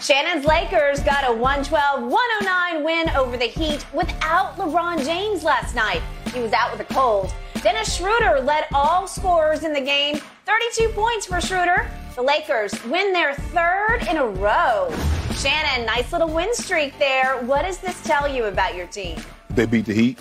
Shannon's Lakers got a 112 109 win over the Heat without LeBron James last night. He was out with a cold. Dennis Schroeder led all scorers in the game, 32 points for Schroeder. The Lakers win their third in a row. Shannon, nice little win streak there. What does this tell you about your team? They beat the Heat.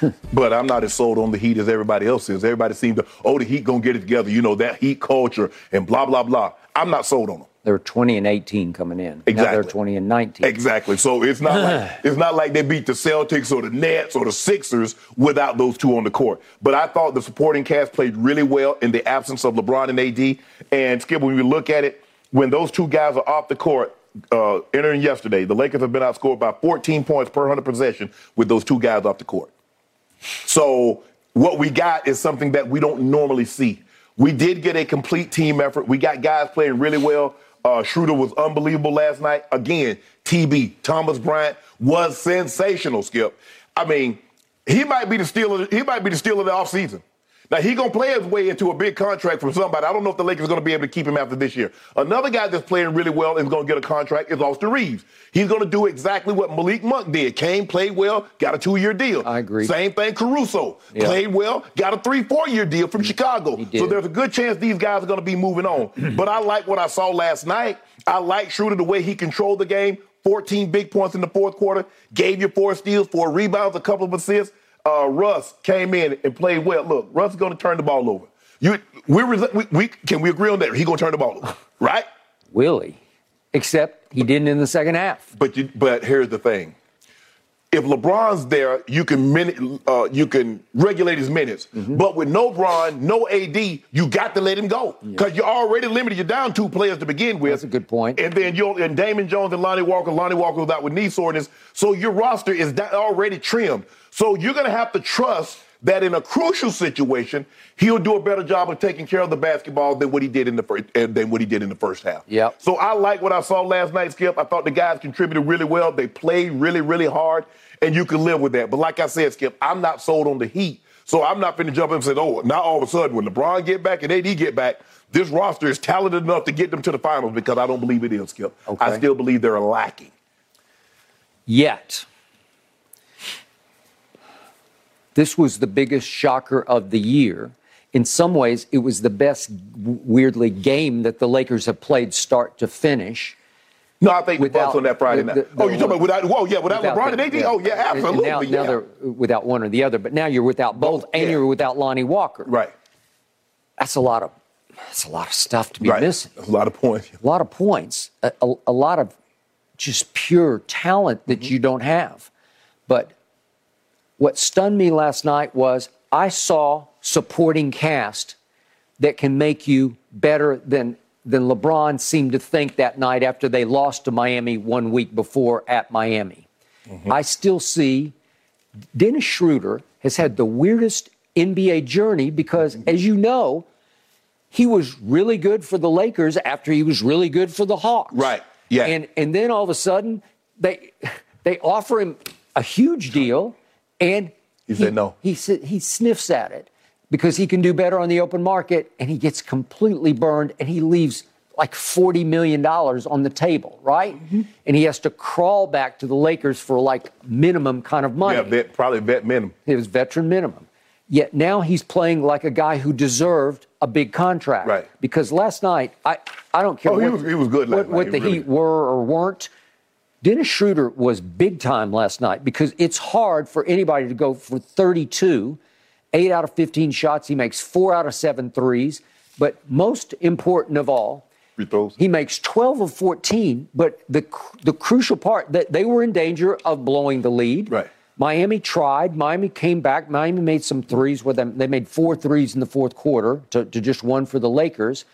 but I'm not as sold on the Heat as everybody else is. Everybody seems to, oh, the Heat gonna get it together. You know that Heat culture and blah blah blah. I'm not sold on them. They're 20 and 18 coming in. Exactly. Now they're 20 and 19. Exactly. So it's not like it's not like they beat the Celtics or the Nets or the Sixers without those two on the court. But I thought the supporting cast played really well in the absence of LeBron and AD. And Skip, when you look at it, when those two guys are off the court, uh, entering yesterday, the Lakers have been outscored by 14 points per 100 possession with those two guys off the court. So what we got is something that we don't normally see. We did get a complete team effort. We got guys playing really well. Uh, Schroeder was unbelievable last night. Again, TB, Thomas Bryant was sensational, Skip. I mean, he might be the steal he might be the steal of the offseason. Now he gonna play his way into a big contract from somebody. I don't know if the Lakers are gonna be able to keep him after this year. Another guy that's playing really well and is gonna get a contract is Austin Reaves. He's gonna do exactly what Malik Monk did. Came, played well, got a two-year deal. I agree. Same thing, Caruso Yeah. played well, got a three, four-year deal from Chicago. So there's a good chance these guys are gonna be moving on. but I like what I saw last night. I like Schroeder the way he controlled the game. 14 big points in the fourth quarter, gave you four steals, four rebounds, a couple of assists uh, Russ came in and played well. Look, Russ is going to turn the ball over. You, we're, we, we, can we agree on that? He's going to turn the ball over, right? Will he? Except he didn't in the second half. But you, but here's the thing: if LeBron's there, you can minute, uh, you can regulate his minutes. Mm-hmm. But with no Bron, no AD, you got to let him go because you're already limited. You're down two players to begin with. That's a good point. And then you and Damon Jones and Lonnie Walker. Lonnie Walker was out with knee soreness, so your roster is already trimmed. So you're going to have to trust that in a crucial situation, he'll do a better job of taking care of the basketball than what he did in the first than what he did in the first half. Yeah. So I like what I saw last night, Skip. I thought the guys contributed really well. They played really, really hard, and you can live with that. But like I said, Skip, I'm not sold on the Heat. So I'm not going to jump in and say, oh, now all of a sudden when LeBron get back and AD get back, this roster is talented enough to get them to the finals because I don't believe it is, Skip. Okay. I still believe they're lacking. Yet, this was the biggest shocker of the year. In some ways, it was the best, weirdly, game that the Lakers have played start to finish. No, I think the Without Bucks on that Friday night. the- oh, you're talking about without? Whoa, yeah, without, without LeBron the- and AD. Oh, yeah, And- and absolutely. now, now they're without one or the other, but now you're without both, and yeah. you're without Lonnie Walker. right, That's a lot of that's a lot of stuff to be right. missing. A lot of points. a lot of points, a, a, a lot of just pure talent that Mm-hmm. you don't have. But what stunned me last night was I saw supporting cast that can make you better than than LeBron seemed to think that night after they lost to Miami one week before at Miami. Mm-hmm. I still see Dennis Schroeder has had the weirdest NBA journey because, Mm-hmm. as you know, he was really good for the Lakers after he was really good for the Hawks. Right. Yeah. And and then all of a sudden they they offer him a huge deal, and He said no. He he sniffs at it because he can do better on the open market, and he gets completely burned, and he leaves like forty million dollars on the table, right? Mm-hmm. And he has to crawl back to the Lakers for like minimum kind of money. Yeah, vet, probably vet minimum. It was veteran minimum. Yet now he's playing like a guy who deserved a big contract. Right. Because last night, I, I don't care Oh, he what, was- he was good what, what the really- Heat were or weren't. Dennis Schroeder was big time last night because it's hard for anybody to go for 32, 8 out of 15 shots. He makes 4 out of 7 threes. But most important of all, he makes 12 of 14, but the the crucial part that they were in danger of blowing the lead. Right. Miami tried. Miami came back. Miami made some threes with them. They made four threes in the fourth quarter to, to just one for the Lakers.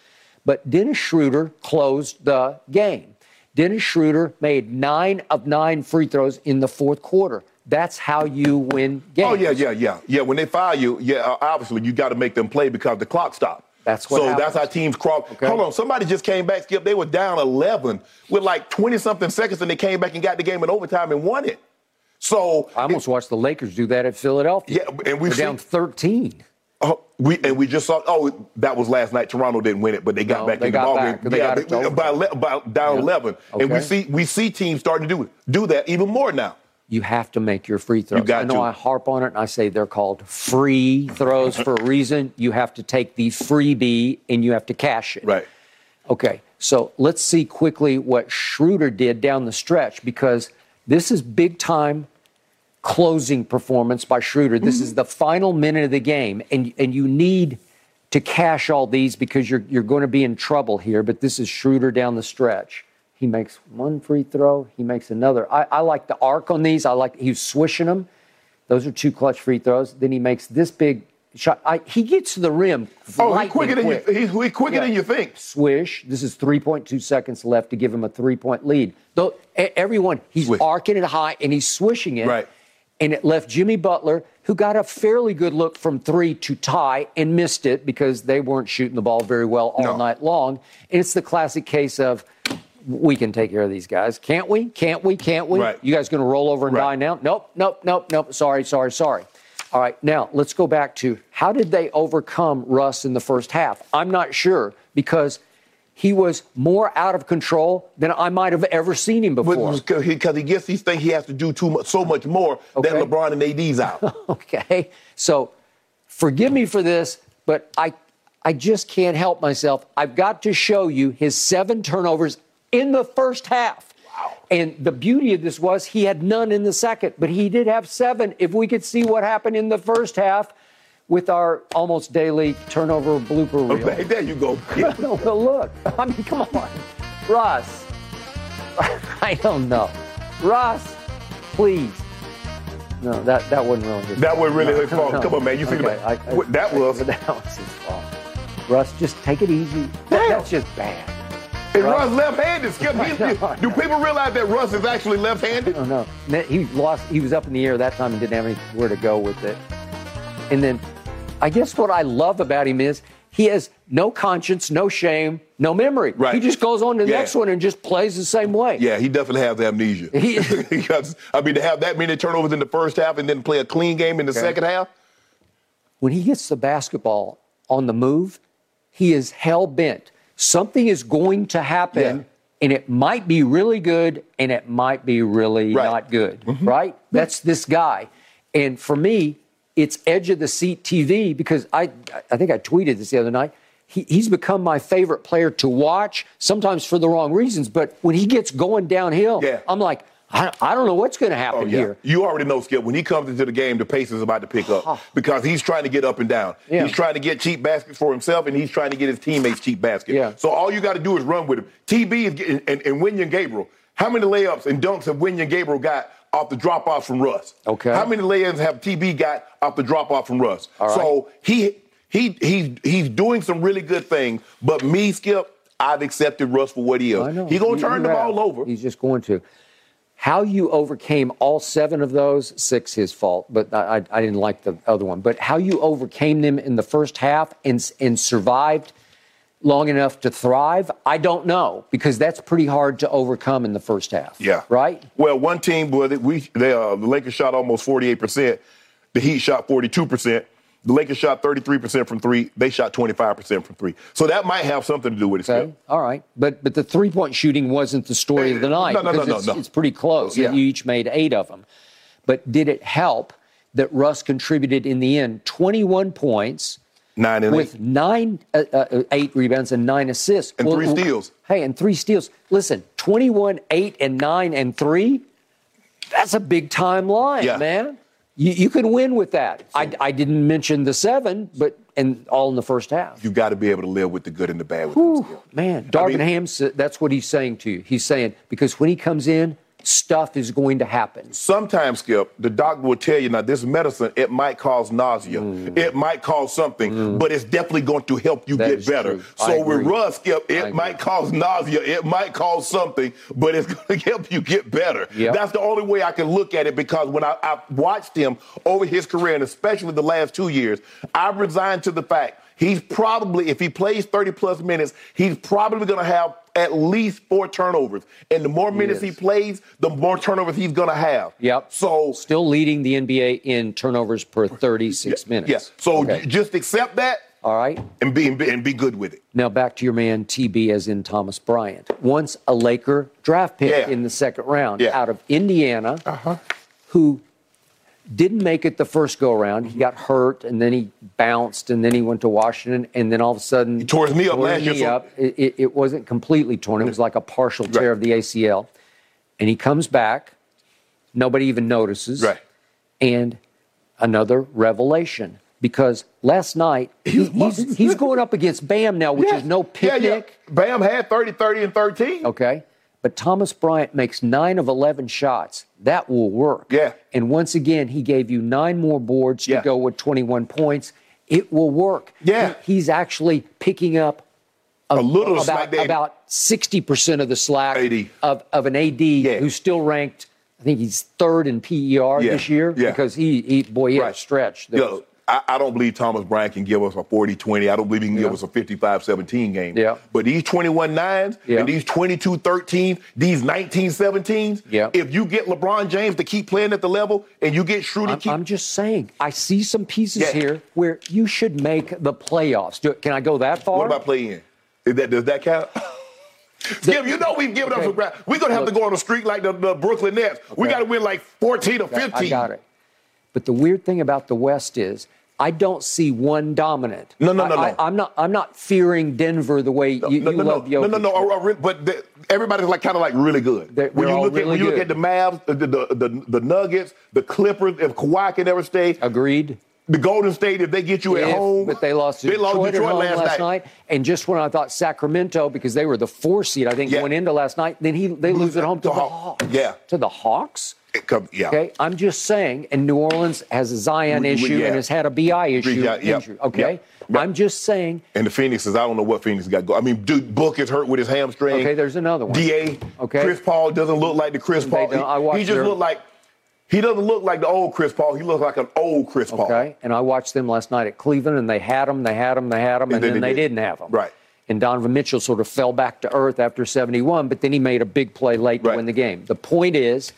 But Dennis Schroeder closed the game. Dennis Schroeder made nine of nine free throws in the fourth quarter. That's how you win games. Oh yeah, yeah, yeah, yeah. When they foul you, yeah, obviously you got to make them play because the clock stopped. That's what So happens. that's how teams crawl. Hold on, somebody just came back. Skip, they were down 11 with like 20 something seconds, and they came back and got the game in overtime and won it. So I almost watched the Lakers do that at Philadelphia. Yeah, and we've They're down 13. We and we just saw. Oh, that was last night. Toronto didn't win it, but they got No, back they in got the ball back. game. They yeah, got they- by, by down Yeah. eleven, and we see we see teams starting to do do that even more now. you have to make your free throws. got I know to. I harp on it and I say they're called free throws for a reason. You have to take the freebie and you have to cash it. Right. Okay, so let's see quickly what Schroeder did down the stretch because this is big time closing performance by Schroeder. This is mm-hmm. the final minute of the game, and and you need to cash all these because you're you're going to be in trouble here. But this is Schroeder down the stretch. He makes one free throw. He makes another. I, I like the arc on these. I like he's swishing them. Those are two clutch free throws. Then he makes this big shot. I, he gets to the rim. Oh, he's quicker than quick. you. He's, he's quicker Yeah. than you think. Swish. This is 3.2 seconds left to give him a three point lead. Though everyone, he's Swish. arcing it high and he's swishing it. Right. And it left Jimmy Butler, who got a fairly good look from three to tie and missed it because they weren't shooting the ball very well all No. night long. And it's the classic case of we can take care of these guys. Can't we? Can't we? Can't we? Right. You guys going to roll over and Right. die now? Nope, nope, nope, nope. Sorry, sorry, sorry. All right, now let's go back to how did they overcome Russ in the first half? I'm not sure because he was more out of control than I might have ever seen him before. Because he, gets these things, he has to do too much, so much more Okay. than LeBron and AD's out. Okay. So forgive me for this, but I I just can't help myself. I've got to show you his seven turnovers in the first half. Wow. And the beauty of this was he had none in the second, but he did have seven. If we could see what happened in the first half with our almost daily turnover blooper reel. Okay, there you go. No, but look. I mean, come on. Russ. I don't know. Russ, please. No, that, that wasn't really his That wasn't really No, his fault. no. Come on, man. You think Okay, about I- I- that was. That was his fault. Russ, just take it easy. That- that's just bad. And Russ- Russ left-handed. Skip. He- do people realize that Russ is actually left-handed? No, Man, he lost. He was up in the air that time and didn't have anywhere to go with it. And then, I guess what I love about him is he has no conscience, no shame, no memory. Right. He just goes on to the Yeah. next one and just plays the same way. Yeah, he definitely has amnesia. He- because I mean, to have that many turnovers in the first half and then play a clean game in the second half. when he gets the basketball on the move, he is hell bent. Something is going to happen, Yeah. and it might be really good, and it might be really Right. Mm-hmm. not good. Right? That's this guy. And for me, it's edge of the seat TV because I, I think I tweeted this the other night. He, he's become my favorite player to watch, sometimes for the wrong reasons. But when he gets going downhill, Yeah. I'm like, I, I don't know what's going to happen Oh, yeah. here. You already know, Skip, when he comes into the game, the pace is about to pick up because he's trying to get up and down. Yeah. He's trying to get cheap baskets for himself, and he's trying to get his teammates cheap baskets. Yeah. So all you got to do is run with him. TB is getting, and, and Wenyen Gabriel. How many layups and dunks have Wenyen Gabriel got off the drop off from Russ? Okay. How many layups have TB got off the drop off from Russ? All right. So he he he's he's doing some really good things. But me, Skip, I've accepted Russ for what he is. I know. He's gonna You- turn you the have. ball over. He's just going to. How you overcame all seven of those, six his fault, but I, I, I didn't like the other one. But how you overcame them in the first half and, and survived long enough to thrive, I don't know because that's pretty hard to overcome in the first half. Yeah. Right? Well, one team, well, we they, uh, the Lakers shot almost 48%. The Heat shot 42%. The Lakers shot 33% from three. They shot 25% from three. So that might have something to do with it. Okay. All right. But but the three point shooting wasn't the story of the night No, no, no, no, it's, no. it's pretty close. Yeah. You each made eight of them. But did it help that Russ contributed in the end 21 points? Nine and with eight. nine, uh, uh, eight rebounds and nine assists. And three steals. Hey, and three steals. Listen, 21, eight, and nine, and three. That's a big time line, Yeah. man. You, you can win with that. I, I didn't mention the seven, but and all in the first half. You got to be able to live with the good and the bad with Skip. Man, Darvin mean- Ham, that's what he's saying to you. He's saying, because when he comes in, stuff is going to happen. Sometimes, Skip, the doctor will tell you now this medicine, it might cause nausea. Mm. It might cause something, but it's definitely going to help you That get better. true. So with. Russ, Skip, it might cause nausea. It might cause something, but it's going to help you get better. Yep. That's the only way I can look at it because when I, I watched him over his career, and especially the last two years, I've resigned to the fact he's probably, if he plays 30 plus minutes, he's probably going to have at least four turnovers. And the more minutes he, is. plays, the more turnovers he's going to have. Yep. So Still leading the NBA in turnovers per 36 minutes. Yes. So Okay. just accept that All right. and be, and be and be good with it. Now back to your man TB, as in Thomas Bryant. Once a Laker draft pick Yeah. in the second round Yeah. out of Indiana, uh-huh. who didn't make it the first go around. He got hurt and then he bounced and then he went to Washington and then all of a sudden he tore his knee up year, Knee up. It, it, it wasn't completely torn. It was like a partial tear Right. of the ACL. And he comes back. Nobody even notices. Right. And another revelation because last night he, he's, he's going up against Bam now, which is no Yeah, picnic. yeah. Bam had 30, 30, and 13. Okay. But Thomas Bryant makes nine of 11 shots. That will work. Yeah. And once again, he gave you nine more boards to go with 21 points. It will work. Yeah. He- he's actually picking up A little about, about 60% of the slack AD. Of, of an AD Yeah. who's still ranked, I think he's third in PER Yeah. this year Yeah. because he, he boy, he had a Right. stretch. Was- Yo, I, I don't believe Thomas Bryant can give us a 40 20. I don't believe he can give us a 55 17 game. Yeah. But these 21 nines Yeah. and these 22 13s, these 19 17s, Yeah. if you get LeBron James to keep playing at the level and you get Schroeder I'm, keep. I'm just saying, I see some pieces Yeah. here where you should make the playoffs. Do, can I go that far? what about play in? Is that, does that count? Skip, you know we've given Okay. up some ground. We're going to have Look. to go on a streak like the, the Brooklyn Nets. We got to win like 14 or 15. I got it. But the weird thing about the West is I don't see one dominant. No, no, no, I, no. I, am not. I'm not fearing Denver the way you, no, you no, love no, Jokic. no, no, no, uh, uh, But the, everybody's like kind of like really good. They're- when they're you look at really when you look at the Mavs, the the, the the Nuggets, the Clippers, if Kawhi can ever stay, Agreed. the Golden State, if they get you at home, but they lost to they Detroit, lost Detroit at home last, night. And just when I thought Sacramento, because they were the four seed, I think Yeah. going into last night, then he they lose at home to To the Hawks. Hawks. Yeah. To the Hawks. Come- yeah. Okay, I'm just saying, and New Orleans has a Zion We- issue yeah. and has had a BI issue. Yeah, yeah, injury, okay. I'm just saying. And the Phoenix is, I don't know what Phoenix got go. I mean, dude, Book is hurt with his hamstring. Okay, there's another one. Da. Okay. Chris Paul doesn't look like the Chris Paul. He, he just their- look like he doesn't look like the old Chris Paul. He looks like an old Chris Paul. Okay, and I watched them last night at Cleveland, and they had him, they had him, they had him, and, then then they did. didn't have him. Right. And Donovan Mitchell sort of fell back to earth after 71, but then he made a big play late to win the game. The point is,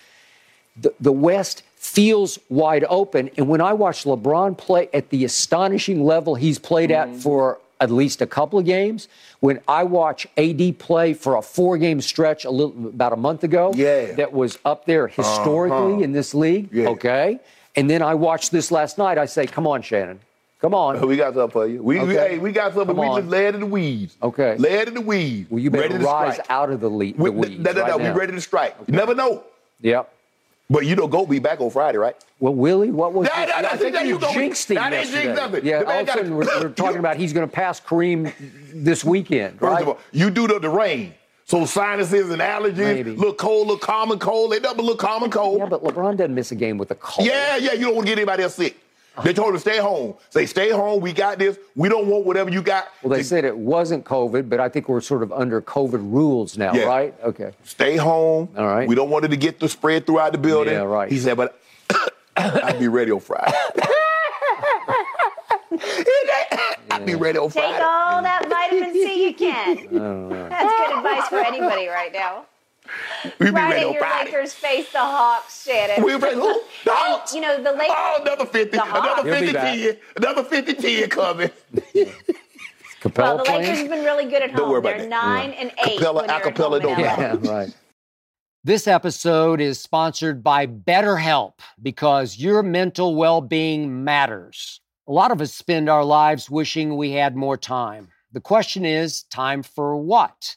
the, the West feels wide open, and when I watch LeBron play at the astonishing level he's played Mm-hmm. at for at least a couple of games, when I watch AD play for a four-game stretch a little about a month ago, Yeah. that was up there historically in this league. Yeah. Okay. And then I watched this last night. I say, come on, Shannon. Come on. We got something for you. We, we, hey, we got something. Come we on. just led in the weeds. Okay. Led in the weeds. Well, you better ready to rise strike. out of the, le- We, weeds. no, no, no, right we now. ready to strike. You never know. Yep. But you know, go be back on Friday, right? Well, Willie, what was it? no, no, I think there you jinxed him didn't yesterday. nothing. Yeah, The all of a sudden we're, we're talking about he's going to pass Kareem this weekend, First right? of all, you do the, the rain. So sinuses and allergies, Maybe. look cold, look common cold. They double look common cold. yeah, but LeBron doesn't miss a game with a cold. Yeah, yeah, you don't want to get anybody else sick. They told him to stay home. Say, stay home. We got this. We don't want whatever you got. Well, they to- said it wasn't COVID, but I think we're sort of under COVID rules now, Yeah. right? Okay. stay home. All right. We don't want it to get the spread throughout the building. Yeah, right. He said, but I'd be ready on Friday. I'll be ready on Friday. Take all that vitamin C you can. That's good advice for anybody right now. We be Right ready in on your Friday. Lakers face the Hawks, Shannon. We ready. Who? The Hawks. You know, the Lakers. Oh, another 50. Another He'll 50 back. 10. Another 50 10 coming. Capela Well, the Lakers have been really good at Don't home. worry about They're that. nine and eight. Capela, when they're at acapella, home don't LA. matter. Yeah, right. This episode is sponsored by BetterHelp because your mental well being matters. A lot of us spend our lives wishing we had more time. The question is time for what?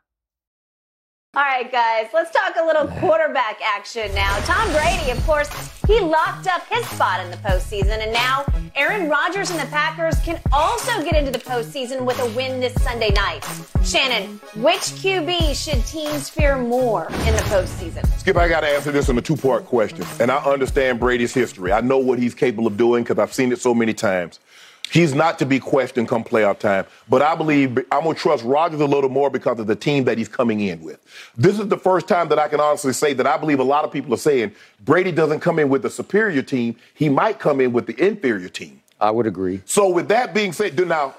All right, guys, let's talk a little quarterback action now. Tom Brady, of course, he locked up his spot in the postseason, and now Aaron Rodgers and the Packers can also get into the postseason with a win this Sunday night. Shannon, which QB should teams fear more in the postseason? Skip, I got to answer this in a two part question, and I understand Brady's history. I know what he's capable of doing because I've seen it so many times. He's not to be questioned come playoff time. But I believe I'm going to trust Rodgers a little more because of the team that he's coming in with. This is the first time that I can honestly say that I believe a lot of people are saying Brady doesn't come in with the superior team. He might come in with the inferior team. I would agree. So with that being said, now,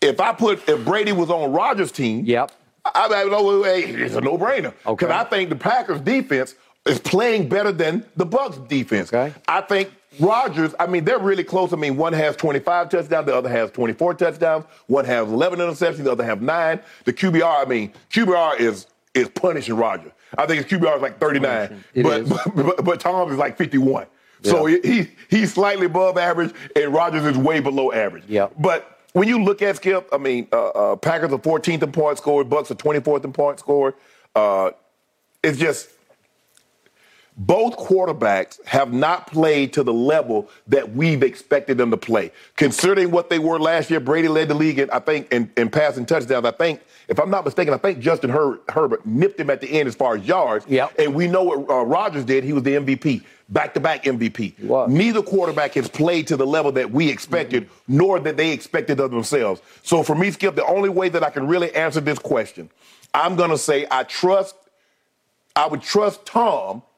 if I put, if Brady was on Rodgers' team, yep. I, I know it's a no-brainer. Because okay. I think the Packers defense is playing better than the Bucs defense. Okay. I think Rodgers, I mean, they're really close. I mean, one has 25 touchdowns, the other has 24 touchdowns, one has 11 interceptions, the other has nine. The QBR, I mean, QBR is is punishing Rodgers. I think his QBR is like 39, but, but, but, but Tom is like 51. Yeah. So he he's slightly above average, and Rodgers is way below average. Yeah. But when you look at Skip, I mean, uh, uh, Packers are 14th in points scored, Bucs are 24th in points scored. Uh, it's just both quarterbacks have not played to the level that we've expected them to play. Considering what they were last year, Brady led the league, in, I think, in, in passing touchdowns. I think, if I'm not mistaken, I think Justin Her- Herbert nipped him at the end as far as yards. Yep. And we know what uh, Rodgers did. He was the MVP, back-to-back MVP. Neither quarterback has played to the level that we expected, mm-hmm. nor that they expected of themselves. So for me, Skip, the only way that I can really answer this question, I'm going to say I trust, I would trust Tom –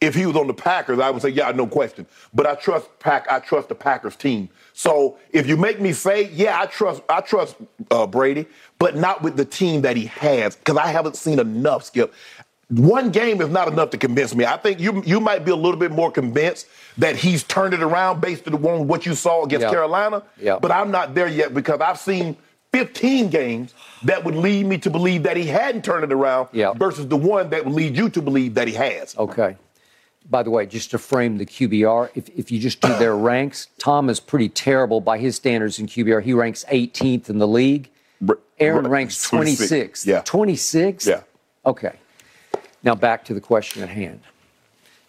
if he was on the Packers, I would say, yeah, no question. But I trust Pack. I trust the Packers team. So if you make me say, yeah, I trust, I trust uh, Brady, but not with the team that he has, because I haven't seen enough. Skip, one game is not enough to convince me. I think you you might be a little bit more convinced that he's turned it around based on what you saw against yep. Carolina. Yep. But I'm not there yet because I've seen 15 games that would lead me to believe that he hadn't turned it around yep. versus the one that would lead you to believe that he has. Okay by the way, just to frame the QBR, if, if you just do their ranks, Tom is pretty terrible by his standards in QBR. He ranks 18th in the league. Aaron ranks 26th. Yeah. 26th? Yeah. Okay. Now back to the question at hand.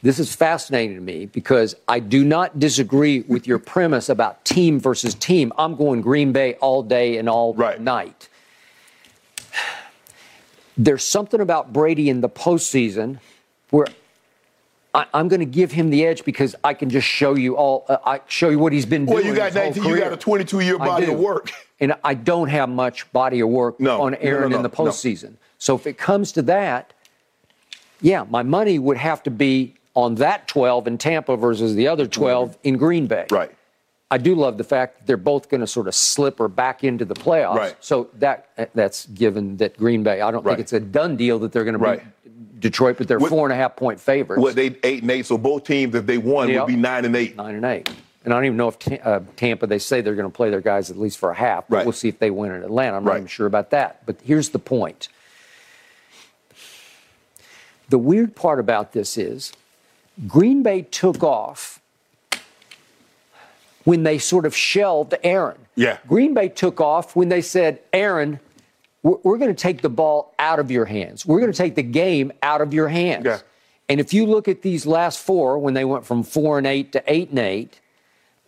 This is fascinating to me because I do not disagree with your premise about team versus team. I'm going Green Bay all day and all right. night. There's something about Brady in the postseason where I, am going to give him the edge because I can just show you all. Uh, I show you what he's been doing. Well, you got 19. You got a 22 year body of work, and I don't have much body of work no, on Aaron no, no, in the postseason. So if it comes to that, yeah, my money would have to be on that 12 in Tampa versus the other 12 in Green Bay. Right. I do love the fact that they're both going to sort of slip or back into the playoffs. Right. So that that's given that Green Bay. I don't right. think it's a done deal that they're going to be right. Detroit, but they're what, four and a half point favorites. What they eight and eight, so both teams, if they won, yep. would be nine and eight. Nine and eight. And I don't even know if uh, Tampa. They say they're going to play their guys at least for a half. But right. We'll see if they win in Atlanta. I'm right. not even sure about that. But here's the point. The weird part about this is Green Bay took off when they sort of shelved Aaron. Yeah. Green Bay took off when they said, Aaron, we're, we're going to take the ball out of your hands. We're going to take the game out of your hands. Yeah. And if you look at these last four, when they went from four and eight to eight and eight,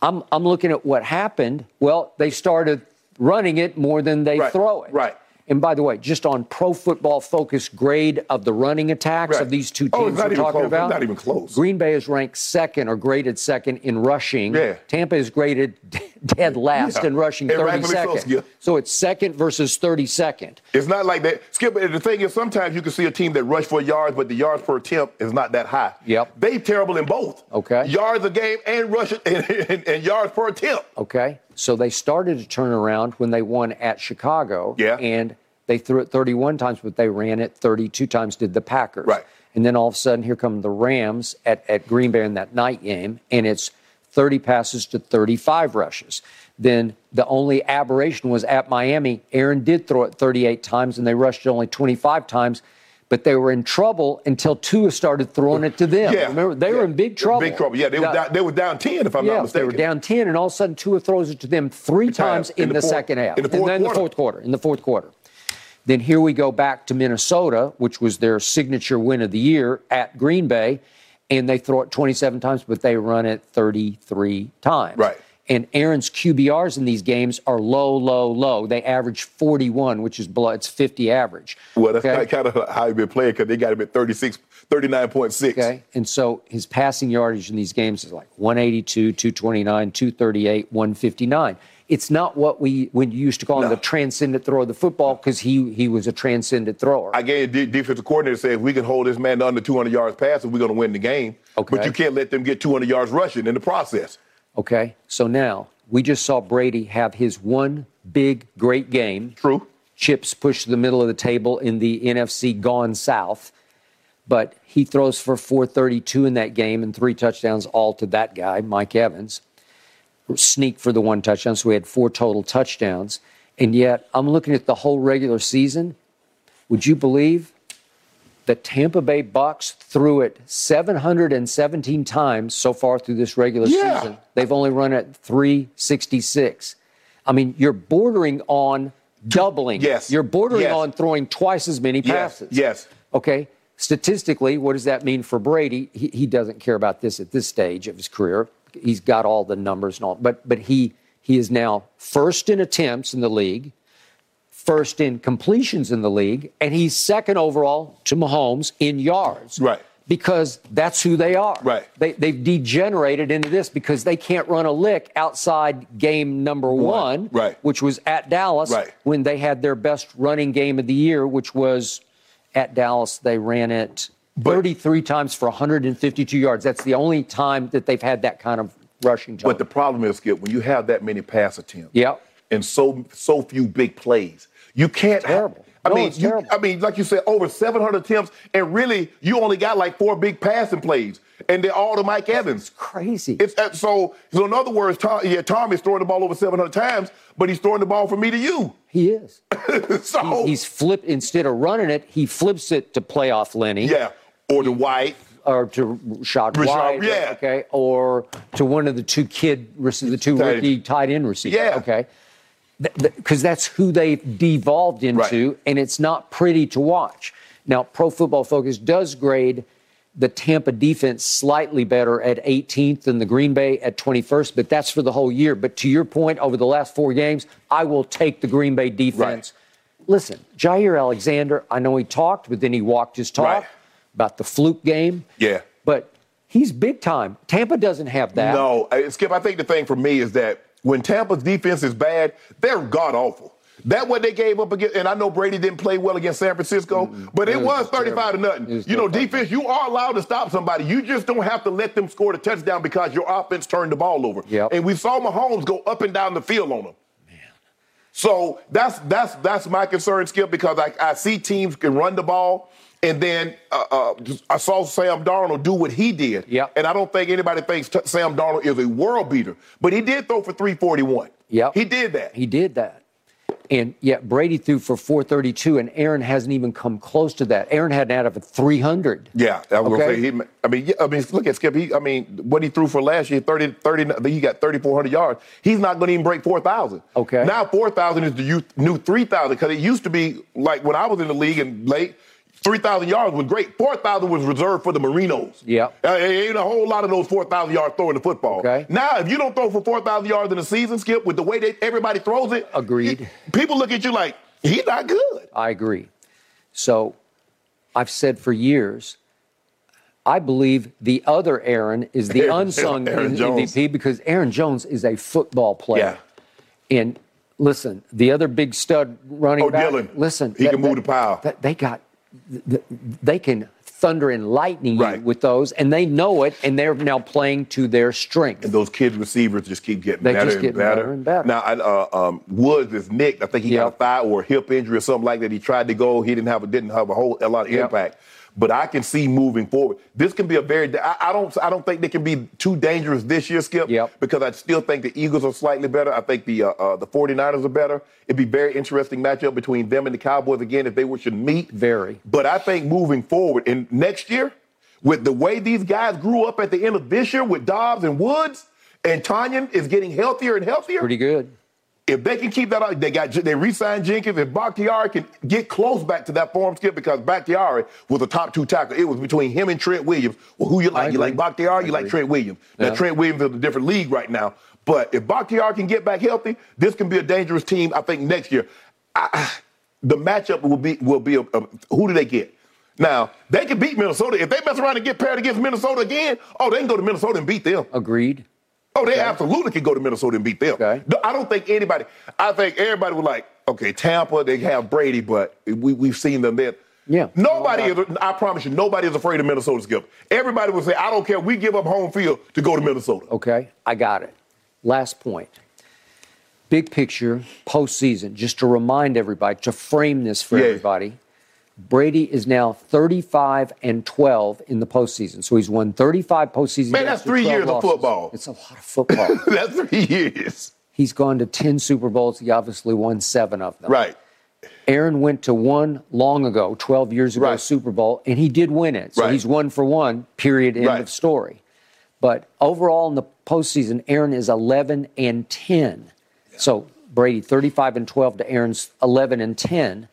I'm, I'm looking at what happened. Well, they started running it more than they right. throw it. Right. And by the way, just on pro football focus grade of the running attacks right. of these two oh, teams we're talking close. about, not even close. Green Bay is ranked second or graded second in rushing. Yeah. Tampa is graded dead last yeah. in rushing, 32nd. So, so it's second versus 32nd. It's not like that. Skip, the thing is, sometimes you can see a team that rush for yards, but the yards per attempt is not that high. Yep. They terrible in both. Okay. Yards a game and rush and, and, and yards per attempt. Okay. So they started to turn around when they won at Chicago. Yeah. And They threw it 31 times, but they ran it 32 times, did the Packers. Right. And then all of a sudden, here come the Rams at, at Green Bay in that night game, and it's 30 passes to 35 rushes. Then the only aberration was at Miami. Aaron did throw it 38 times, and they rushed it only 25 times. But they were in trouble until Tua started throwing it to them. Yeah. Remember, they yeah. were in big trouble. Big trouble. Yeah, they were, down, they were down 10, if I'm yeah, not mistaken. they were down 10, and all of a sudden Tua throws it to them three times in, in the, the fourth- second half. in the fourth and then the fourth quarter. In the fourth quarter. Then here we go back to Minnesota, which was their signature win of the year at Green Bay, and they throw it 27 times, but they run it 33 times. Right. And Aaron's QBRs in these games are low, low, low. They average 41, which is below, it's 50 average. Well, that's Okay? kind of how he's been playing because they got him at 36, 39.6. Okay. And so his passing yardage in these games is like 182, 229, 238, 159. It's not what we when you used to call him No. the transcendent thrower of the football because he he was a transcendent thrower. I gave the defensive coordinator said if we can hold this man under 200 yards passing, we're going to win the game. Okay. But you can't let them get 200 yards rushing in the process. Okay. So now we just saw Brady have his one big great game. True. Chips pushed to the middle of the table in the NFC gone south. But he throws for 432 in that game and three touchdowns all to that guy, Mike Evans. Sneak for the one touchdown, so we had four total touchdowns. And yet, I'm looking at the whole regular season. Would you believe the Tampa Bay Bucs threw it 717 times so far through this regular Yeah. season? They've only run it 366. I mean, you're bordering on doubling. Yes. You're bordering Yes. on throwing twice as many Yes. passes. Yes. Okay. Statistically, what does that mean for Brady? He, he doesn't care about this at this stage of his career. He's got all the numbers and all, but but he he is now first in attempts in the league, first in completions in the league, and he's second overall to Mahomes in yards. Right. Because that's who they are. Right. They, they've degenerated into this because they can't run a lick outside game number one, Right. which was at Dallas Right. when they had their best running game of the year, which was at Dallas. They ran it 33 times for 152 yards. That's the only time that they've had that kind of rushing total. But the problem is, Skip, when you have that many pass attempts Yep. and so so few big plays, you can't. Terrible. I No, mean, you, terrible. I mean, like you said, over 700 attempts, and really, you only got like four big passing plays, and they're all to Mike Evans. crazy. It's uh, so. So in other words, Tom, yeah, Tom is throwing the ball over 700 times, but he's throwing the ball from me to you. he is. so He's flipped instead of running it, he flips it to playoff Lenny. yeah, or the White. Or to Rachaad Rachaad, White, yeah. okay, or to one of the two kid, the two Tight- rookie tight end receivers, Yeah. okay, because that's who they've devolved into, Right. and it's not pretty to watch. Now, Pro Football Focus does grade the Tampa defense slightly better at 18th than the Green Bay at 21st, but that's for the whole year. But to your point, over the last four games, I will take the Green Bay defense. Listen, Jaire Alexander, I know he talked, but then he walked his talk Right. about the fluke game. Yeah. But he's big time. Tampa doesn't have that. No, uh, Skip. I think the thing for me is that when Tampa's defense is bad, they're god awful. That what they gave up against, and I know Brady didn't play well against San Francisco, but it, It was, was 35 to nothing. You know, terrible. defense, you are allowed to stop somebody. You just don't have to let them score the touchdown because your offense turned the ball over. Yep. And we saw Mahomes go up and down the field on them. So that's that's that's my concern, Skip, because I, I see teams can run the ball, and then uh, uh, I saw Sam Darnold do what he did, Yep. and I don't think anybody thinks t- Sam Darnold is a world beater, but he did throw for 341. Yep. he did that. He did that. And yet Brady threw for 432, and Aaron hasn't even come close to that. Aaron had an out of a 300. yeah, I was Okay. gonna say. He, I mean, yeah, I mean, look at Skip. He, I mean, what he threw for last year, 30, 30 he got 3,400 yards. He's not going to even break 4,000. Okay. Now 4,000 is the new 3,000 because it used to be like when I was in the league and late, 3,000 yards was great. 4,000 was reserved for the Marinos. Yeah. Uh, ain't a whole lot of those 4,000 yards throwing the football. Okay. Now, if you don't throw for 4,000 yards in a season, Skip, with the way that everybody throws it, Agreed. People look at you like, he's not good. I agree. So I've said for years, I believe the other Aaron is the Aaron- unsung Aaron. MVP because Aaron Jones is a football player. Yeah. And listen, the other big stud running Oh, back. Dillon. Listen, He can move the pile. that- they got, they can thunder and lightning Right. with those, and they know it, and they're now playing to their strength. And those kids receivers just keep getting They better just and better. better and better. Now, uh, um, Woods is nicked. I think he got a thigh or a hip injury or something like that. He tried to go. He didn't have a, didn't have a whole a lot of Yep. impact. But I can see moving forward. This can be a very. I, I don't. I don't think they can be too dangerous this year, Skip. Yep. Because I still think the Eagles are slightly better. I think the uh, uh, the 49ers are better. It'd be a very interesting matchup between them and the Cowboys again if they were should meet. Very. But I think moving forward and next year, with the way these guys grew up at the end of this year with Doubs and Woods, and Tonyan is getting healthier and healthier. Pretty good. If they can keep that up, they got they re-signed Jenkins. If Bakhtiari can get close back to that form skip, because Bakhtiari was a top two tackle. It was between him and Trent Williams. Well, who you like? You like Bakhtiari? You like. Trent Williams? Now Trent Williams is a different league right now. But if Bakhtiari can get back healthy, this can be a dangerous team. I think next year, I, the matchup will be will be a, a- who do they get? Now they can beat Minnesota if they mess around and get paired against Minnesota again. Oh, they can go to Minnesota and beat them. Agreed. They absolutely could go to Minnesota and beat them. Okay. No, I don't think anybody. I think everybody was like, okay, Tampa, they have Brady, but we we've seen them there. Yeah. Nobody is. I promise you, nobody is afraid of Minnesota's Skip. Everybody would say, I don't care. We give up home field to go to Minnesota. Okay, I got it. Last point. Big picture, postseason, just to remind everybody, to frame this for Yeah. everybody. Brady is now 35 and 12 in the postseason. So he's won 35 postseason Man, that's three 12 years of football. It's a lot of football. That's three years. he's gone to 10 Super Bowls. He obviously won seven of them. Right. Aaron went to one long ago, 12 years ago, Right. Super Bowl, and he did win it. So Right. he's one for one, period, end Right. of story. But overall in the postseason, Aaron is 11 and 10. So Brady, 35 and 12 to Aaron's 11 and 10.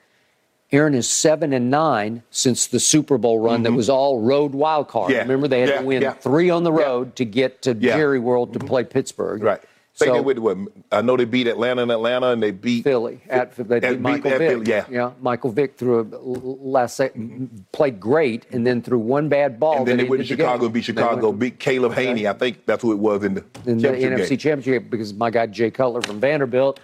Aaron is 7 and 9 since the Super Bowl run that was all road wild card. Mm-hmm. Yeah. Remember, they had Yeah, to win yeah. three on the Yeah. road to get to Yeah. Jerry World to play Pittsburgh. Right. I So- they to what? I know they beat Atlanta in Atlanta, and they beat Philly at they and beat Michael Vick. Philly, yeah. Michael Vick threw a last sec- played great, and then threw one bad ball. And then they went to. Chicago and beat Chicago, beat Caleb Hanie. I think that's who it was in the in the NFC game. Championship because my guy Jay Cutler from Vanderbilt,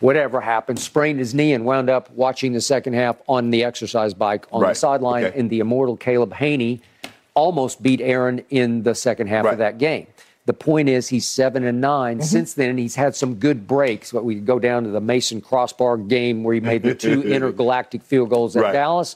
whatever happened, sprained his knee and wound up watching the second half on the exercise bike on Right. the sideline. Okay. And the immortal Caleb Hanie almost beat Aaron in the second half Right. of that game. The point is, he's seven and 9 Mm-hmm. Since then, he's had some good breaks. But we go down to the Mason Crosby game where he made the two intergalactic field goals at Right. Dallas.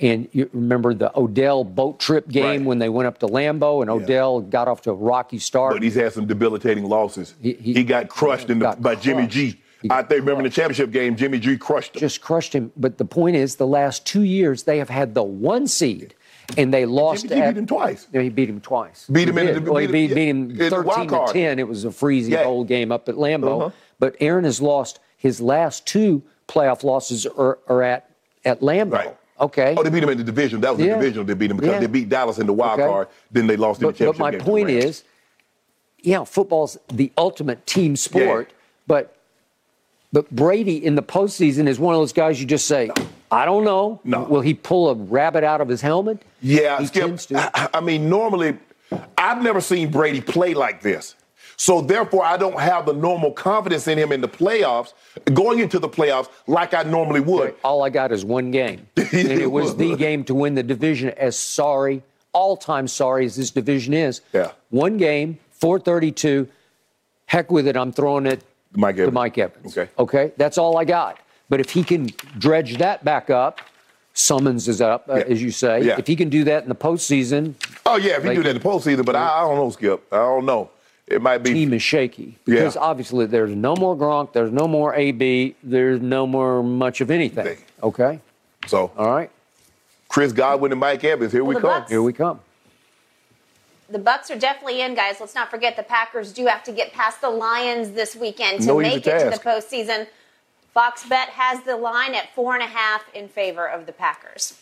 And you remember the Odell boat trip game Right. when they went up to Lambeau and Odell got off to a rocky start. But he's had some debilitating losses. He- He, he- got crushed in the, got by Jimmy. G. I think remember in the championship game, Jimmy G crushed him. just crushed him. But the point is, the last two years they have had the one seed, and they lost. Jimmy G at, beat him twice. No, he beat him twice. Beat him He in did. the- well, he beat beat, him- beat yeah, him in the wild thirteen to ten. It was a freezing Yeah. cold game up at Lambeau. Uh-huh. But Aaron has lost his last two playoff losses are, are at at Lambeau. Right. Okay. Oh, they beat him in the division. That was the Yeah. division they beat him because Yeah. they beat Dallas in the wild Okay. card. Then they lost in but, the but my point is, yeah, football's the ultimate team sport, Yeah. but but Brady in the postseason is one of those guys you just say, I don't know. No. Will he pull a rabbit out of his helmet? Yeah, he Skip. tends to. I, mean, normally, I've never seen Brady play like this. So therefore, I don't have the normal confidence in him in the playoffs, going into the playoffs like I normally would. All I got is one game, and it was the uh, game to win the division. As sorry, all time sorry as this division is, Yeah. one game, four thirty-two. Heck with it, I'm throwing it Mike to Mike Evans. Okay. Okay, that's all I got. But if he can dredge that back up, summons is up, uh, Yeah. as you say. Yeah. If he can do that in the postseason, Oh yeah, if he can do that in the postseason, but I, I don't know, Skip. I don't know. It might be. team is shaky Yeah. because obviously there's no more Gronk, there's no more AB, there's no more much of anything. Okay, So all right, Chris Godwin and Mike Evans, here we come. Bucs- here we come. The Bucs are definitely in, guys. Let's not forget the Packers do have to get past the Lions this weekend to No make it to the task. postseason. Fox Bet has the line at four and a half in favor of the Packers.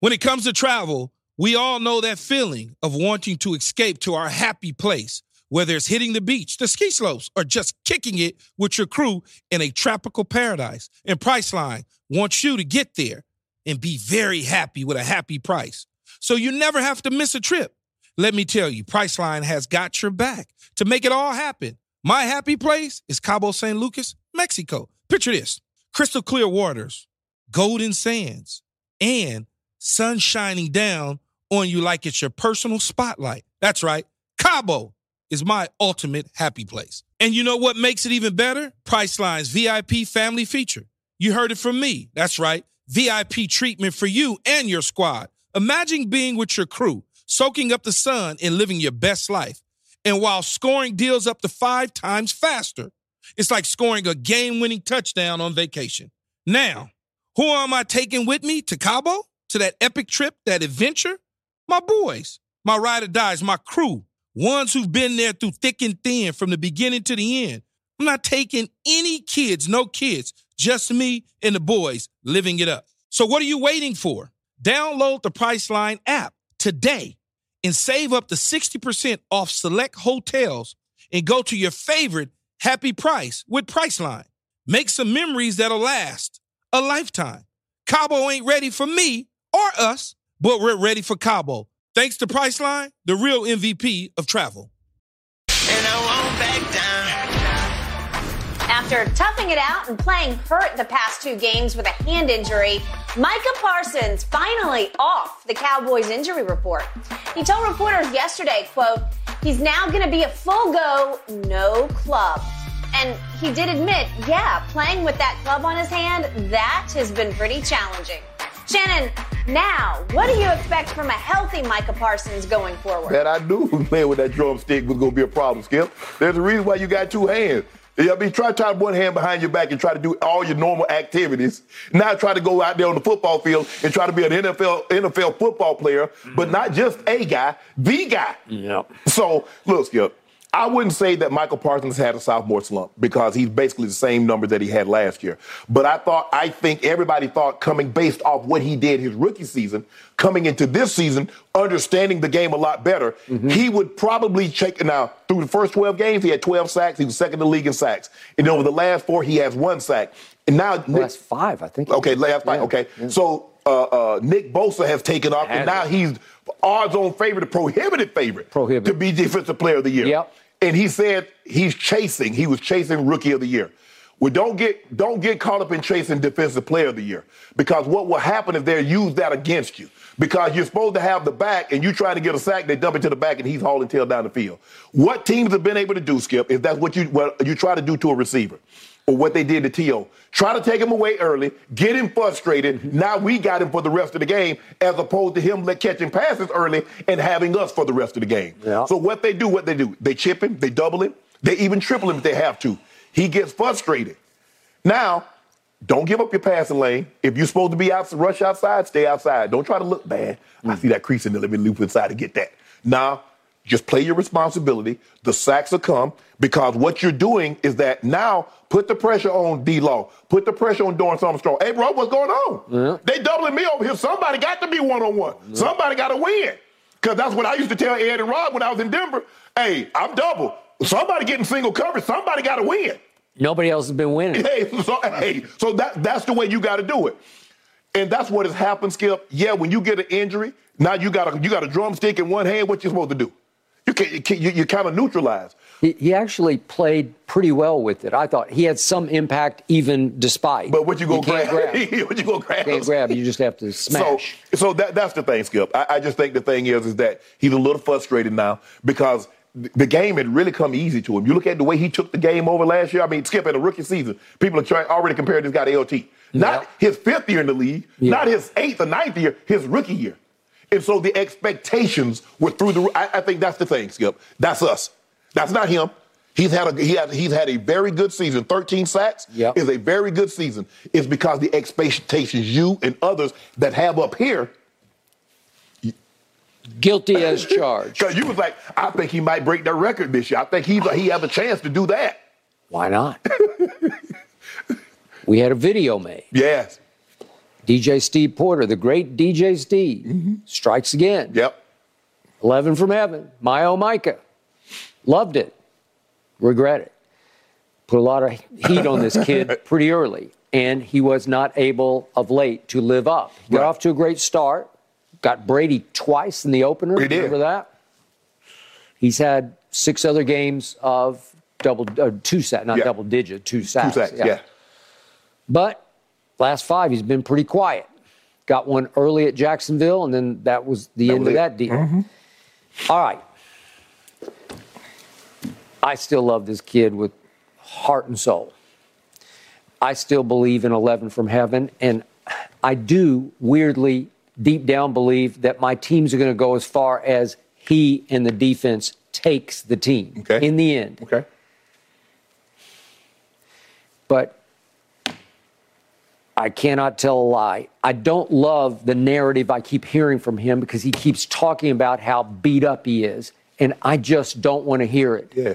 When it comes to travel, we all know that feeling of wanting to escape to our happy place, whether it's hitting the beach, the ski slopes, or just kicking it with your crew in a tropical paradise. And Priceline wants you to get there and be very happy with a happy price. So you never have to miss a trip. Let me tell you, Priceline has got your back to make it all happen. My happy place is Cabo San Lucas, Mexico. Picture this crystal clear waters, golden sands, and sun shining down on you like it's your personal spotlight. That's right. Cabo is my ultimate happy place. And you know what makes it even better? Priceline's VIP family feature. You heard it from me. That's right. VIP treatment for you and your squad. Imagine being with your crew, soaking up the sun and living your best life. And while scoring deals up to five times faster, it's like scoring a game winning touchdown on vacation. Now, who am I taking with me to Cabo? To that epic trip, that adventure? My boys, my ride or dies, my crew, ones who've been there through thick and thin from the beginning to the end. I'm not taking any kids, no kids, just me and the boys living it up. So what are you waiting for? Download the Priceline app today and save up to 60% off select hotels and go to your favorite happy price with Priceline. Make some memories that'll last a lifetime. Cabo ain't ready for me or us, but we're ready for Cabo. Thanks to Priceline, the real MVP of travel. After toughing it out and playing hurt the past two games with a hand injury, Micah Parsons finally off the Cowboys injury report. He told reporters yesterday, quote, he's now going to be a full go, no club. And he did admit, yeah, playing with that club on his hand, that has been pretty challenging. Shannon, now, what do you expect from a healthy Micah Parsons going forward? That I knew playing with that drumstick was going to be a problem, Skip. There's a reason why you got two hands. I mean, try to tie one hand behind your back and try to do all your normal activities. Now try to go out there on the football field and try to be an NFL NFL football player, mm-hmm. but not just a guy, the guy. Yep. So look, Skip. I wouldn't say that Michael Parsons had a sophomore slump because he's basically the same number that he had last year. But I thought, I think everybody thought coming based off what he did his rookie season, coming into this season, understanding the game a lot better, mm-hmm. he would probably check. Now, through the first 12 games, he had 12 sacks. He was second in the league in sacks. And over the last four, he has one sack. And now, last Nick, five, I think. Okay, last five. Yeah, okay. Yeah. So uh, uh, Nick Bosa has taken off, and now he's odds-on favorite, a prohibited favorite, prohibited. to be defensive player of the year. Yep. And he said he's chasing. He was chasing rookie of the year. Well, don't get don't get caught up in chasing defensive player of the year because what will happen is they'll use that against you because you're supposed to have the back and you try to get a sack, they dump it to the back and he's hauling tail down the field. What teams have been able to do, Skip, is that's what you what you try to do to a receiver or what they did to T.O. Try to take him away early, get him frustrated. Now we got him for the rest of the game, as opposed to him catching passes early and having us for the rest of the game. Yeah. So what they do, what they do, they chip him, they double him, they even triple him if they have to. He gets frustrated. Now, don't give up your passing lane. If you're supposed to be out, rush outside, stay outside. Don't try to look bad. Mm-hmm. I mm. see that crease in there. Let me loop inside to get that. Now, just play your responsibility. The sacks will come because what you're doing is that now put the pressure on D Law, put the pressure on Dorance Armstrong. Hey, bro, what's going on? Yeah. They doubling me over here. Somebody got to be one on one. Somebody got to win. Because that's what I used to tell Ed and Rob when I was in Denver. Hey, I'm double. Somebody getting single coverage. Somebody got to win. Nobody else has been winning. Hey, so, hey, so that, that's the way you got to do it. And that's what has happened, Skip. Yeah, when you get an injury, now you got a you got a drumstick in one hand. What you supposed to do? You can't. you, you kind of neutralize. He, he, actually played pretty well with it. I thought he had some impact even despite. But what you go grab? grab? what you go grab? Can't grab. You just have to smash. So, so that, that's the thing, Skip. I, I just think the thing is, is that he's a little frustrated now because the game had really come easy to him. You look at the way he took the game over last year. I mean, Skip in a rookie season, people are trying, already comparing this guy to LT. Not his fifth year in the league, yeah. not his eighth or ninth year, his rookie year. And so the expectations were through the. I, I think that's the thing, Skip. That's us. That's not him. He's had a he has, he's had a very good season. 13 sacks yep. is a very good season. It's because the expectations you and others that have up here guilty as charged. Because you was like, I think he might break that record this year. I think he he has a chance to do that. Why not? we had a video made. Yes. DJ Steve Porter, the great DJ Steve, mm-hmm. strikes again. Yep. 11 from heaven. My oh Micah. Loved it. Regret it. Put a lot of heat on this kid pretty early, and he was not able of late to live up. He got right. off to a great start. Got Brady twice in the opener. He did. Remember that? He's had six other games of double, uh, two sacks, not yeah. double digit, two sacks. Two sacks, yeah. yeah. But last five, he's been pretty quiet. got one early at Jacksonville, and then that was the That end was of it. that deal. All right. I still love this kid with heart and soul. I still believe in 11 from heaven, and I do weirdly, deep down, believe that my teams are going to go as far as he and the defense takes the team Okay. in the end. Okay. But I cannot tell a lie. I don't love the narrative I keep hearing from him because he keeps talking about how beat up he is, and I just don't want to hear it. Yeah.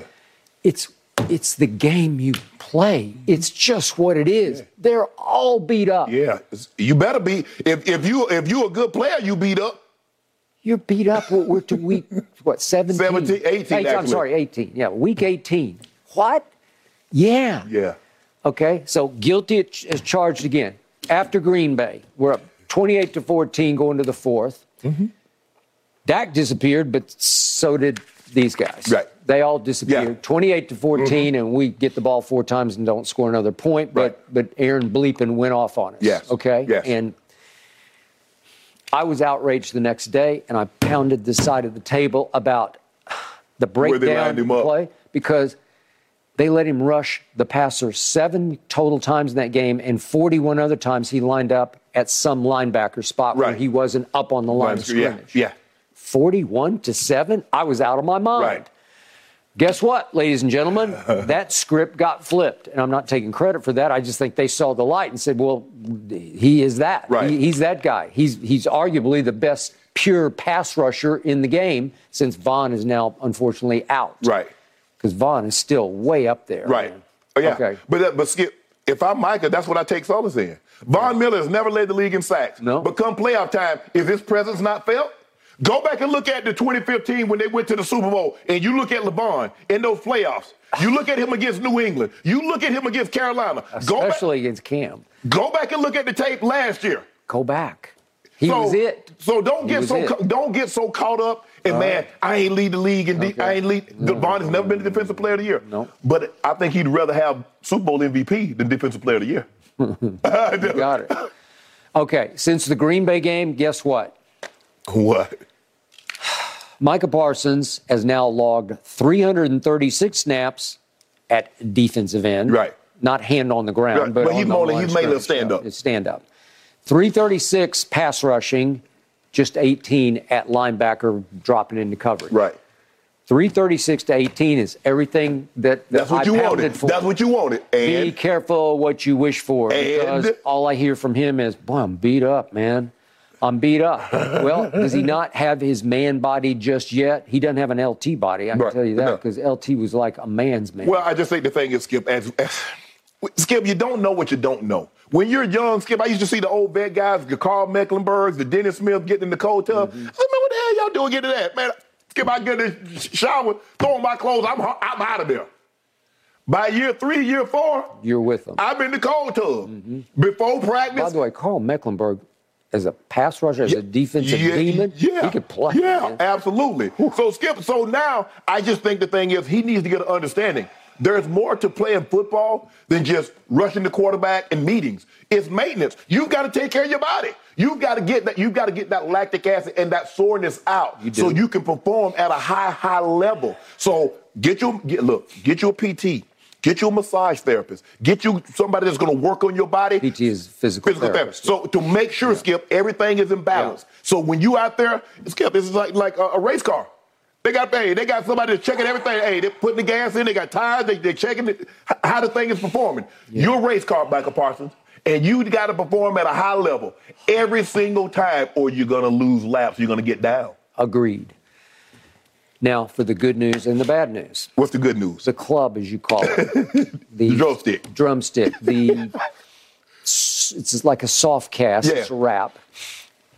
It's it's the game you play. It's just what it is. They're all beat up. Yeah. You better be if if you if you a good player, you beat up. You're beat up. We're, we're to week what 17? 17, 18 Eight- I'm sorry, 18. Yeah, week 18. What? Yeah. Yeah. Okay, so guilty is charged again. After Green Bay, we're up 28 to 14 going to the 4th Mm-hmm. Dak disappeared, but so did these guys. Right. They all disappeared. Yeah. Mm-hmm. 28 to 14, and we get the ball four times and don't score another point. But Right. but Aaron Bleepin went off on us. Yes. Okay. Yes. And I was outraged the next day, and I pounded the side of the table about the breakdown of up. play because they let him rush the passer seven total times in that game, and 41 other times he lined up at some linebacker spot where he wasn't up on the line of Yeah. Yeah. 41 to 7, I was out of my mind. Right. Guess what, ladies and gentlemen? that script got flipped, and I'm not taking credit for that. I just think they saw the light and said, "Well, he is that. Right. He- he's that guy. He's he's arguably the best pure pass rusher in the game since Von is now unfortunately out. Right. Because Von is still way up there. Right. man. Oh, yeah. Okay. But that, but Skip, if I'm Micah, that's what I take solace in. Von Miller has never led the league in sacks. No. But come playoff time, is his presence not felt? Go back and look at the 2015 when they went to the Super Bowl, and you look at LeVon in those playoffs. You look at him against New England. You look at him against Carolina. Go back, Especially against Cam. go back and look at the tape last year. Go back. He so, was it. So don't He get so ca- don't get so caught up. And man, I ain't lead the league, and Okay. I ain't lead. Devon has never been the defensive player of the year. No. But I think he'd rather have Super Bowl MVP than defensive player of the year. Got it. Okay, since the Green Bay game, guess what? What? Micah Parsons has now logged 336 snaps at defensive end. Right. Not hand on the ground, Right, but, but he's on the mainly- line he's mainly a stand-up. Stand up. 336 pass rushing, just 18 at linebacker dropping into coverage. Right. 336 to 18 is everything that, that That's what I you wanted. for. That's what you wanted. Be careful what you wish for because And- all I hear from him is, boy, I'm beat up, man. I'm beat up. well, does he not have his man body just yet? He doesn't have an LT body, I can Right. tell you that, No. because LT was like a man's man. well, I just think the thing is, Skip, as, as Skip, you don't know what you don't know. When you're young, Skip, I used to see the old vet guys, the Karl Mecklenburgs, the Dennis Smith getting in the cold tub. Mm-hmm. I said, man, what the hell y'all doing getting to that? Man, Skip, I get in the shower, throw on my clothes, I'm, I'm out of there. By year three, year four, You're with them. I'm in the cold tub. Before practice. Mm-hmm. By the way, Karl Mecklenburg, as a pass rusher, as a defensive Yeah, demon, yeah, he could play. Yeah, man. absolutely. So Skip, so now I just think the thing is he needs to get an understanding. There's more to playing football than just rushing the quarterback and meetings. It's maintenance. You've got to take care of your body. You've got to get that. You've got to get that lactic acid and that soreness out, so you can perform at a high, high level. So get your get, look. Get your PT. Get you a massage therapist. Get you somebody that's going to work on your body. PT is physical, Physical therapist. therapist. So to make sure, Skip, everything is in balance. So when you out there, Skip, this is like like a, a race car. They got hey, they got somebody that's checking everything. Hey, they're putting the gas in. They got tires. They, they're checking it, how the thing is performing. You're a race car, Michael Parsons, and you got to perform at a high level every single time, or you're gonna lose laps. You're gonna get down. Agreed. Now, for the good news and the bad news. What's the good news? The club, as you call it. The drumstick. Drumstick. The it's like a soft cast. Yeah. It's a wrap,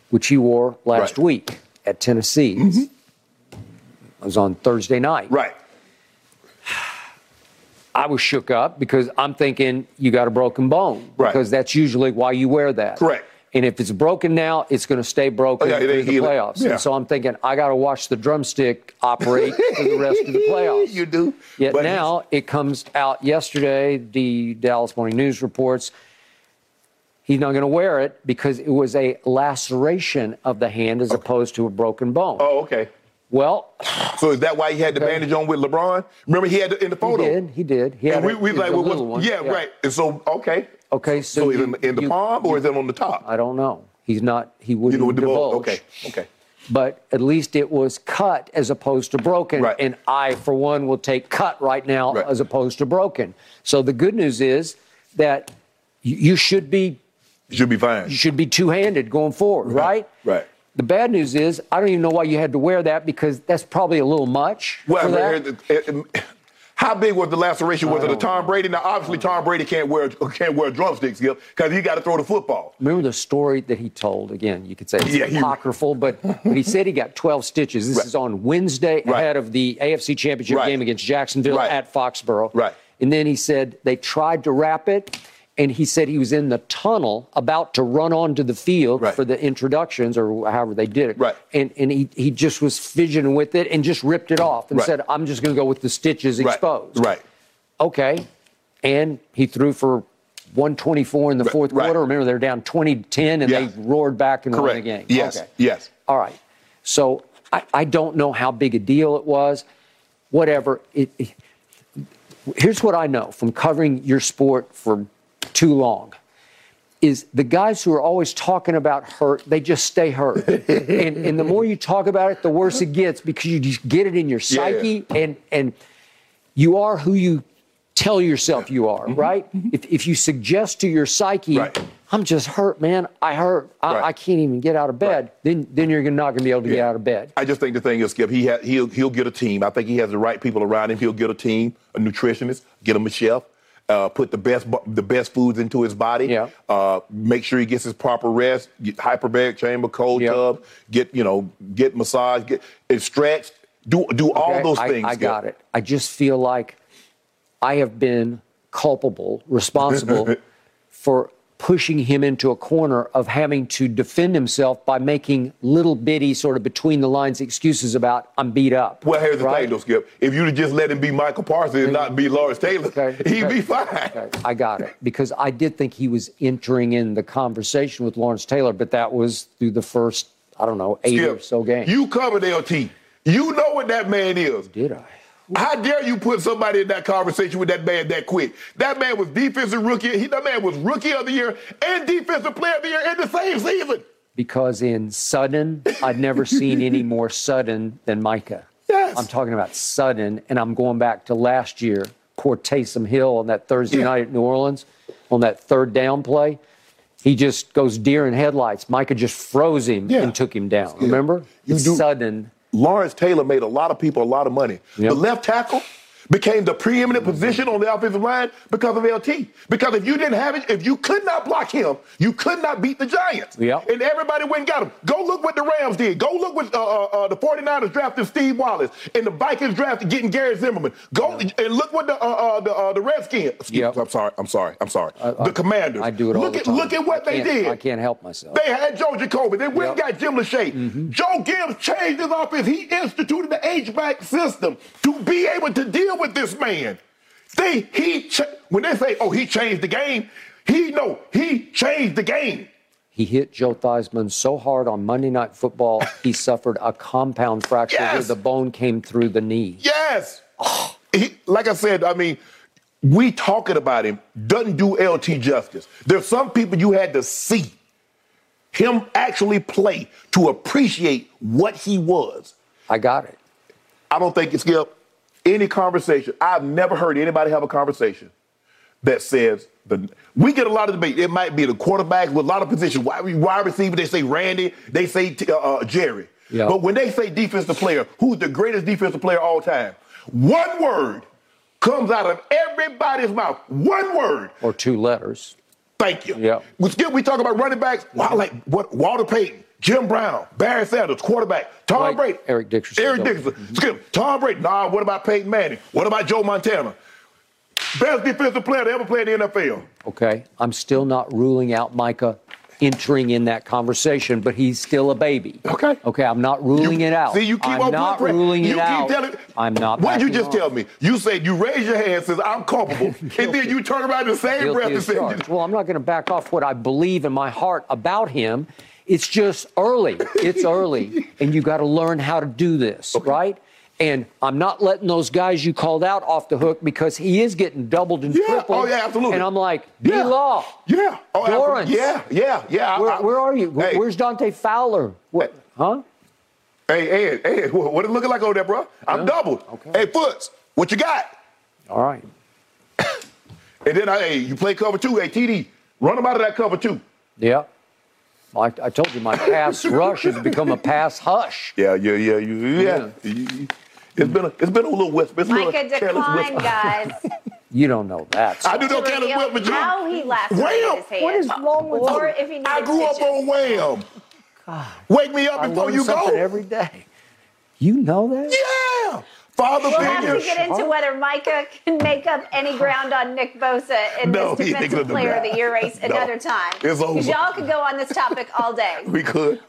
which he wore last Right. Week at Tennessee. Mm-hmm. It was on Thursday night. Right. I was shook up because I'm thinking you got a broken bone. Right. Because that's usually why you wear that. Correct. And if it's broken now, it's going to stay broken Oh, yeah, through the playoffs. Yeah. And so I'm thinking I got to watch the drumstick operate for the rest of the playoffs. You do. Yet But now it comes out yesterday. The Dallas Morning News reports He's not going to wear it because it was a laceration of the hand as oh. opposed to a broken bone. Oh, okay. Well, So is that why he had the bandage on with LeBron? Remember he had it in the he photo. did. He did. He had And we, we like, a what little was, one. yeah, right. And so, okay. Okay, so So, you- it in the you- palm or is it on the top? I don't know. He's not. He You wouldn't know, with divulge. Okay, okay. But at least it was cut as opposed to broken. Right. And I, for one, will take cut right now Right. as opposed to broken. So the good news is that you- you should be You Should be fine. you should be two-handed going forward, right? right. The bad news is I don't even know why you had to wear that because that's probably a little much. Well, for that. here- it- it- how big was the laceration? Was it a Tom Brady? Now, obviously, Tom Brady can't wear can't wear drumsticks Gil, because he got to throw the football. Remember the story that he told? Again, you could say it's Yeah, he- apocryphal, but, but he said he got 12 stitches. This Right. is on Wednesday Right. ahead of the AFC Championship Right. game against Jacksonville at Foxborough. Right. And then he said they tried to wrap it, and he said he was in the tunnel about to run onto the field Right. for the introductions or however they did it. Right. And, and he, he just was fidgeting with it and just ripped it off and Right. said, I'm just going to go with the stitches exposed. Right. right. Okay. And he threw for 124 in the fourth quarter. Remember, they're down 20 10 and Yeah. they roared back and won the game. Yes. Okay. Yes. All right. So I, I don't know how big a deal it was. Whatever. It, it- here's what I know from covering your sport for too long is the guys who are always talking about hurt, they just stay hurt. and, and the more you talk about it, the worse it gets because you just get it in your Yeah, yeah. psyche and and you are who you tell yourself you are, right? If, if you suggest to your psyche, Mm-hmm. Right. I'm just hurt, man. I hurt. I, Right. I can't even get out of bed. Then then you're not going to be able to get out of bed. I just think the thing is, Skip, he ha- he'll he'll get a team. I think he has the right people around him. He'll get a team, a nutritionist, get him a chef, uh, put the best the best foods into his body. Yeah. Uh, make sure he gets his proper rest. Get hyperbaric chamber, cold Yeah. tub. Get you know get massage. Get it stretched. Do do all those I, things. I got it. I just feel like I have been culpable, responsible for pushing him into a corner of having to defend himself by making little bitty sort of between the lines excuses about I'm beat up. Well, here's the right? thing, though, Skip. If you'd have just let him be Michael Parsons and not be Lawrence Taylor, Okay, he'd okay, be fine. okay, I got it because I did think he was entering in the conversation with Lawrence Taylor, but that was through the first I don't know eight or so games. You covered LT. You know what that man is. did I? How dare you put somebody in that conversation with that man that quick? That man was defensive rookie. He, that man was rookie of the year and defensive player of the year in the same season. because in sudden, I'd never seen any more sudden than Micah. Yes. I'm talking about sudden, and I'm going back to last year. Poor Taysom Hill on that Thursday Yeah. night at New Orleans, on that third down play. He just goes deer in headlights. Micah just froze him Yeah. and took him down. Remember? You it's do- sudden. Lawrence Taylor made a lot of people a lot of money. Yep. The left tackle became the preeminent position on the offensive line because of LT. Because if you didn't have it, if you could not block him, you could not beat the Giants. Yep. And everybody went and got him. Go look what the Rams did. Go look what uh, uh, uh, the 49ers drafted Steve Wallace and the Vikings drafted getting Gary Zimmerman. Go and look what the uh, uh, the, uh, the Redskins. Excuse- Yep. I'm sorry. I'm sorry. I'm sorry. the Commanders. I do it all look at look at what they did. I can't help myself. They had Joe Jacoby. They went Yep. and got Jim Lachey. Joe Gibbs changed his offense. He instituted the H-back system to be able to deal with this man. They he cha- when they say, "Oh, he changed the game," he no, he changed the game. He hit Joe Theismann so hard on Monday Night Football, he suffered a compound fracture where the bone came through the knee. Yes. He, like I said, I mean, we talking about him doesn't do LT justice. There's some people you had to see him actually play to appreciate what he was. I got it. I don't think it's Skip. Any conversation, I've never heard anybody have a conversation that says the. We get a lot of debate. It might be the quarterback with a lot of positions. Wide, wide receiver, they say Randy, they say uh, uh, Jerry. Yeah. But when they say defensive player, who's the greatest defensive player of all time? One word comes out of everybody's mouth. One word. Or two letters. Thank you. Yeah. We still we talk about running backs. Wow, like what Walter Payton, Jim Brown, Barry Sanders, quarterback, Tom Right. Brady, Eric Dickerson. Eric Dickerson. Skip. Tom Brady. Nah, what about Peyton Manning? What about Joe Montana? Best defensive player to ever play in the NFL. Okay. I'm still not ruling out Micah entering in that conversation, but he's still a baby. Okay. Okay, I'm not ruling You- it out. See, you keep I'm on not ruling you it keep out. Telling, I'm not. What did you just off. tell me? You said you raise your hand, says I'm culpable, and then you turn around in the same breath and say. Well, I'm not going to back off what I believe in my heart about him. It's just early. It's early, and you got to learn how to do this, right? And I'm not letting those guys you called out off the hook because he is getting doubled and Yeah. tripled. Oh, yeah, absolutely. And I'm like, D Yeah. Law. Yeah. Oh. Dorance. Yeah, yeah, yeah. Where, I- where are you? Hey, Where's Dante Fowler? What, huh? Hey, Ed, Ed, what what it looking like over there, bro? I'm Yeah. doubled. Okay. Hey, Foots, what you got? All right. And then, I, hey, you play cover two. Hey, TD, run them out of that cover two. Yeah. I, I told you my pass rush has become a pass hush. Yeah, yeah, yeah, you, yeah. You- you- It's been a, it's been a little whisper. It's been a Micah little careless declined, whisper. guys. You don't know that. I do to know careless reveal whisper, Jim. how he lacerated Wham! his hand. What is wrong with or you? if he I grew up stitches. on Wham. God. Wake me up I before learn you something go. every day. You know that? Yeah. Father We'll have to get into whether Micah can make up any ground on Nick Bosa in No, this Defensive Player of the Year race No. another time. It's over. Because y'all could go on this topic all day. We could.